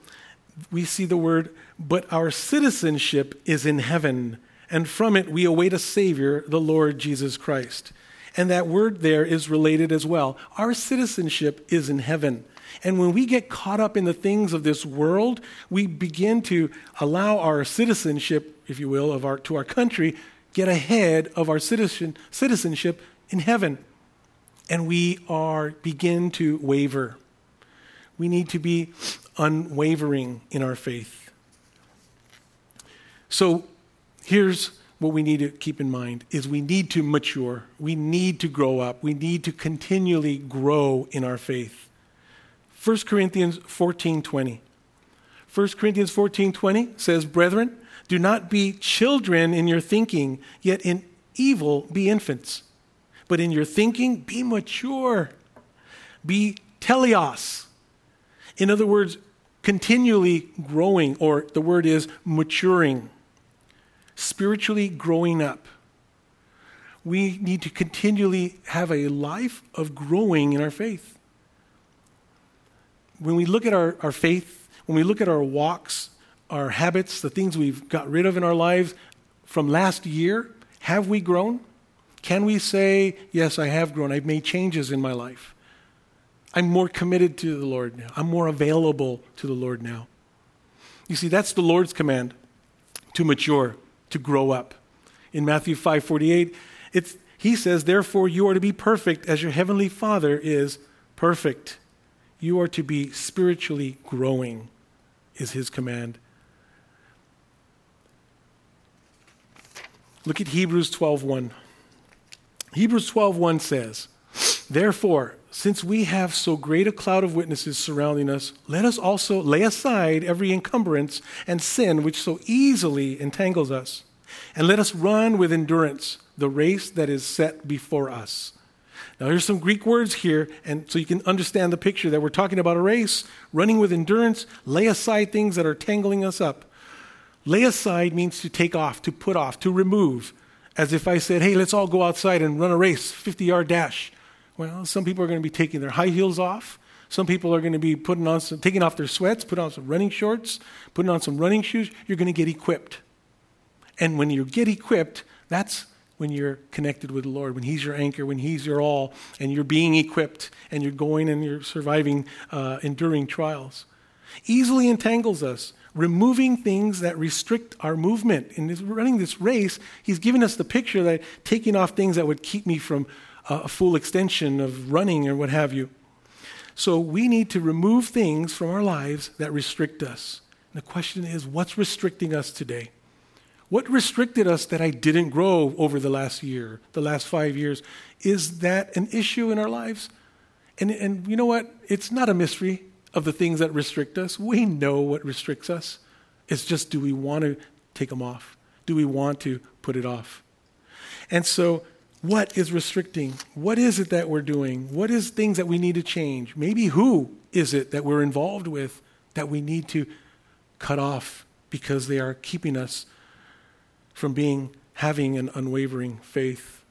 we see the word, but our citizenship is in heaven, and from it we await a savior, the Lord Jesus Christ. And that word there is related as well. Our citizenship is in heaven. And when we get caught up in the things of this world, we begin to allow our citizenship, if you will, of our, to our country get ahead of our citizen, citizenship in heaven. And we are begin to waver. We need to be unwavering in our faith. So here's what we need to keep in mind is we need to mature. We need to grow up. We need to continually grow in our faith. 1 Corinthians 14:20. 1 Corinthians 14:20 says, "Brethren, do not be children in your thinking, yet in evil be infants. But in your thinking be mature. Be teleos." In other words, continually growing or the word is maturing. Spiritually growing up. We need to continually have a life of growing in our faith when we look at our, our faith, when we look at our walks, our habits, the things we've got rid of in our lives from last year, have we grown? Can we say, Yes, I have grown, I've made changes in my life? I'm more committed to the Lord now, I'm more available to the Lord now. You see, that's the Lord's command to mature, to grow up. In Matthew 5 48, it's, he says, Therefore, you are to be perfect as your heavenly Father is perfect. You are to be spiritually growing, is his command. Look at Hebrews 12:1. Hebrews 12:1 says, "Therefore, since we have so great a cloud of witnesses surrounding us, let us also lay aside every encumbrance and sin which so easily entangles us, and let us run with endurance the race that is set before us. Now, there's some Greek words here, and so you can understand the picture that we're talking about a race, running with endurance, lay aside things that are tangling us up. Lay aside means to take off, to put off, to remove. As if I said, hey, let's all go outside and run a race, 50 yard dash. Well, some people are going to be taking their high heels off. Some people are going to be putting on some, taking off their sweats, putting on some running shorts, putting on some running shoes. You're going to get equipped. And when you get equipped, that's when you're connected with the Lord, when He's your anchor, when He's your all, and you're being equipped and you're going and you're surviving, uh, enduring trials. Easily entangles us, removing things that restrict our movement. In running this race, He's given us the picture that taking off things that would keep me from a full extension of running or what have you. So we need to remove things from our lives that restrict us. And the question is what's restricting us today? What restricted us that I didn't grow over the last year, the last five years? Is that an issue in our lives? And, and you know what? It's not a mystery of the things that restrict us. We know what restricts us. It's just do we want to take them off? Do we want to put it off? And so what is restricting? What is it that we're doing? What is things that we need to change? Maybe who is it that we're involved with that we need to cut off because they are keeping us from being having an unwavering faith.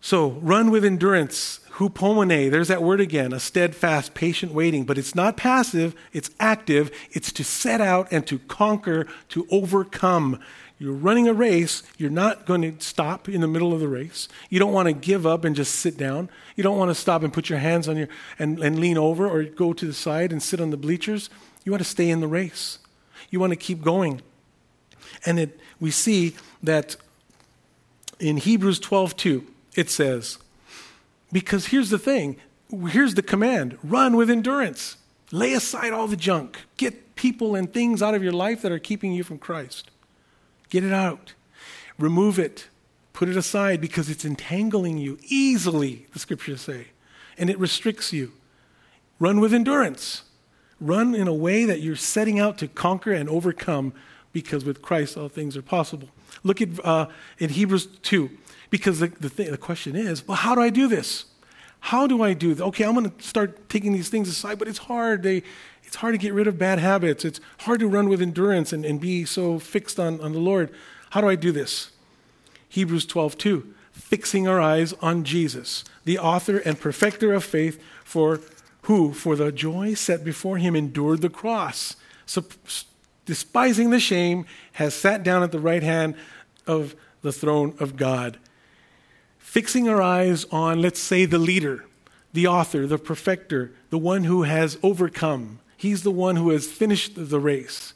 So, run with endurance. Hupomone, there's that word again, a steadfast, patient waiting. But it's not passive, it's active. It's to set out and to conquer, to overcome. You're running a race. You're not going to stop in the middle of the race. You don't want to give up and just sit down. You don't want to stop and put your hands on your and, and lean over or go to the side and sit on the bleachers. You want to stay in the race. You want to keep going. And it, we see that in Hebrews 12:2 it says, because here's the thing, here's the command: run with endurance. Lay aside all the junk. Get people and things out of your life that are keeping you from Christ. Get it out. Remove it. Put it aside because it's entangling you easily, the scriptures say, and it restricts you. Run with endurance. Run in a way that you're setting out to conquer and overcome because with Christ all things are possible. Look at uh, in Hebrews 2, because the, the, thing, the question is, well, how do I do this? How do I do this? Okay, I'm going to start taking these things aside, but it's hard. They, it's hard to get rid of bad habits. It's hard to run with endurance and, and be so fixed on, on the Lord. How do I do this? Hebrews 12, 2. Fixing our eyes on Jesus, the author and perfecter of faith, for who, for the joy set before him, endured the cross, despising the shame, has sat down at the right hand of the throne of God. Fixing our eyes on, let's say, the leader, the author, the perfecter, the one who has overcome, He's the one who has finished the race.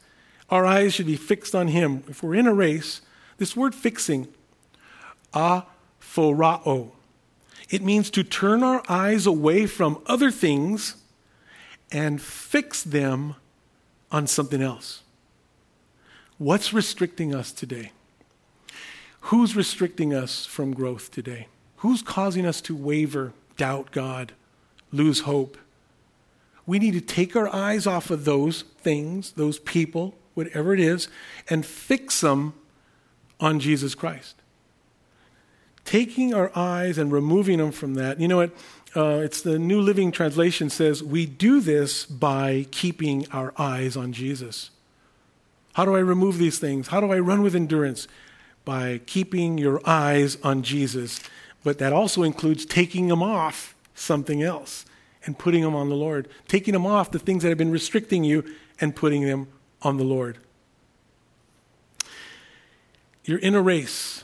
Our eyes should be fixed on Him. If we're in a race, this word fixing, aphorao, it means to turn our eyes away from other things and fix them on something else. What's restricting us today? Who's restricting us from growth today? Who's causing us to waver, doubt God, lose hope? we need to take our eyes off of those things, those people, whatever it is, and fix them on Jesus Christ. Taking our eyes and removing them from that. You know what? Uh, it's the New Living Translation says, we do this by keeping our eyes on Jesus. How do I remove these things? How do I run with endurance? By keeping your eyes on Jesus. But that also includes taking them off something else and putting them on the Lord, taking them off the things that have been restricting you and putting them on the Lord. You're in a race,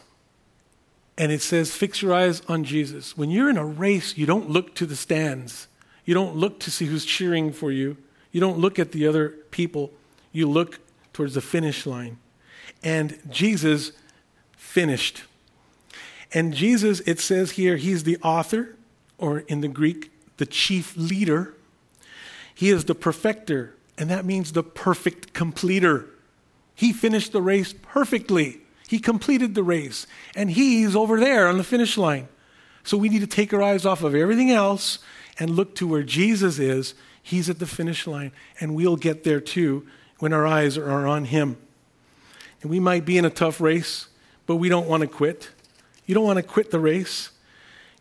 And it says, fix your eyes on Jesus. When you're in a race, you don't look to the stands. You don't look to see who's cheering for you. You don't look at the other people. You look towards the finish line. And Jesus finished. And Jesus, it says here, he's the author, or in the Greek, the chief leader. He is the perfecter, and that means the perfect completer. He finished the race perfectly. He completed the race, and he's over there on the finish line. So we need to take our eyes off of everything else and look to where Jesus is. He's at the finish line, and we'll get there too when our eyes are on him. And we might be in a tough race, but we don't want to quit. You don't want to quit the race.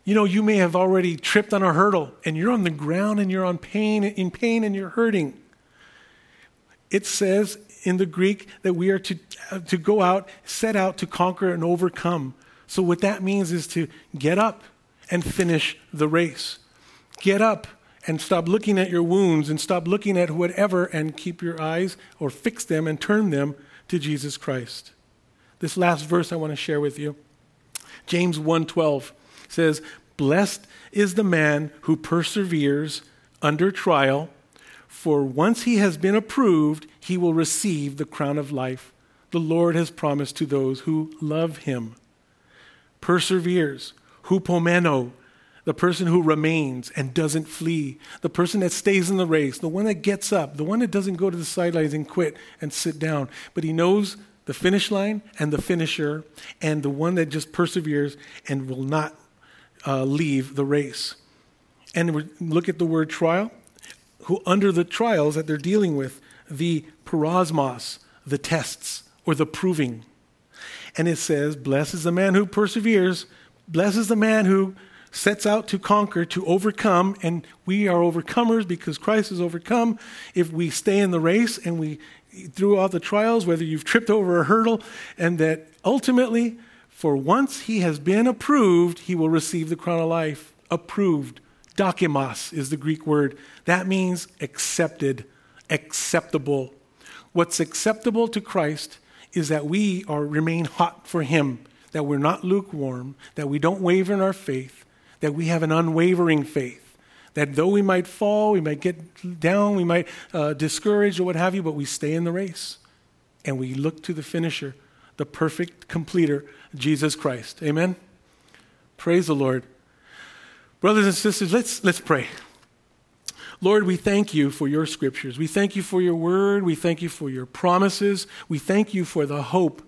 You know, you may have already tripped on a hurdle and you're on the ground and you're on pain in pain and you're hurting. It says in the Greek that we are to, uh, to go out, set out to conquer and overcome. So, what that means is to get up and finish the race. Get up and stop looking at your wounds and stop looking at whatever and keep your eyes or fix them and turn them to Jesus Christ. This last verse I want to share with you. James 1:12 says, "Blessed is the man who perseveres under trial, for once he has been approved, he will receive the crown of life the Lord has promised to those who love him." Perseveres, hupomeno, the person who remains and doesn't flee, the person that stays in the race, the one that gets up, the one that doesn't go to the sidelines and quit and sit down, but he knows the finish line and the finisher, and the one that just perseveres and will not uh, leave the race. And look at the word trial, who under the trials that they're dealing with, the peirasmos, the tests, or the proving. And it says, Blesses the man who perseveres, blesses the man who sets out to conquer, to overcome, and we are overcomers because Christ has overcome. If we stay in the race and we through all the trials, whether you've tripped over a hurdle, and that ultimately, for once he has been approved, he will receive the crown of life. Approved. Dokimos is the Greek word. That means accepted, acceptable. What's acceptable to Christ is that we are remain hot for him, that we're not lukewarm, that we don't waver in our faith, that we have an unwavering faith that though we might fall, we might get down, we might uh, discourage or what have you, but we stay in the race and we look to the finisher, the perfect completer, Jesus Christ. Amen? Praise the Lord. Brothers and sisters, let's, let's pray. Lord, we thank you for your scriptures. We thank you for your word. We thank you for your promises. We thank you for the hope,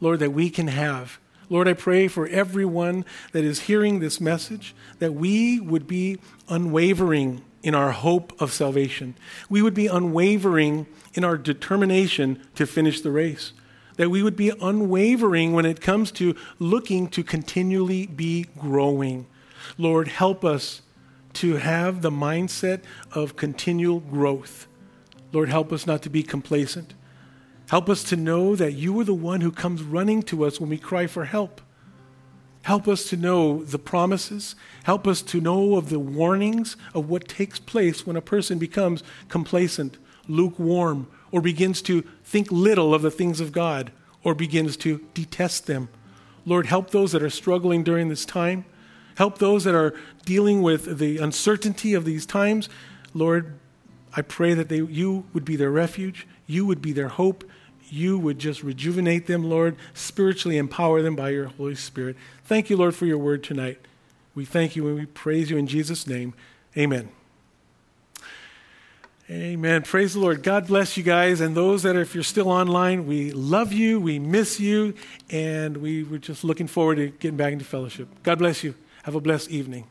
Lord, that we can have Lord, I pray for everyone that is hearing this message that we would be unwavering in our hope of salvation. We would be unwavering in our determination to finish the race. That we would be unwavering when it comes to looking to continually be growing. Lord, help us to have the mindset of continual growth. Lord, help us not to be complacent. Help us to know that you are the one who comes running to us when we cry for help. Help us to know the promises. Help us to know of the warnings of what takes place when a person becomes complacent, lukewarm, or begins to think little of the things of God, or begins to detest them. Lord, help those that are struggling during this time. Help those that are dealing with the uncertainty of these times. Lord, I pray that they, you would be their refuge, you would be their hope, you would just rejuvenate them, Lord, spiritually empower them by your Holy Spirit. Thank you, Lord, for your word tonight. We thank you and we praise you in Jesus' name. Amen. Amen. Praise the Lord. God bless you guys. And those that are, if you're still online, we love you, we miss you, and we were just looking forward to getting back into fellowship. God bless you. Have a blessed evening.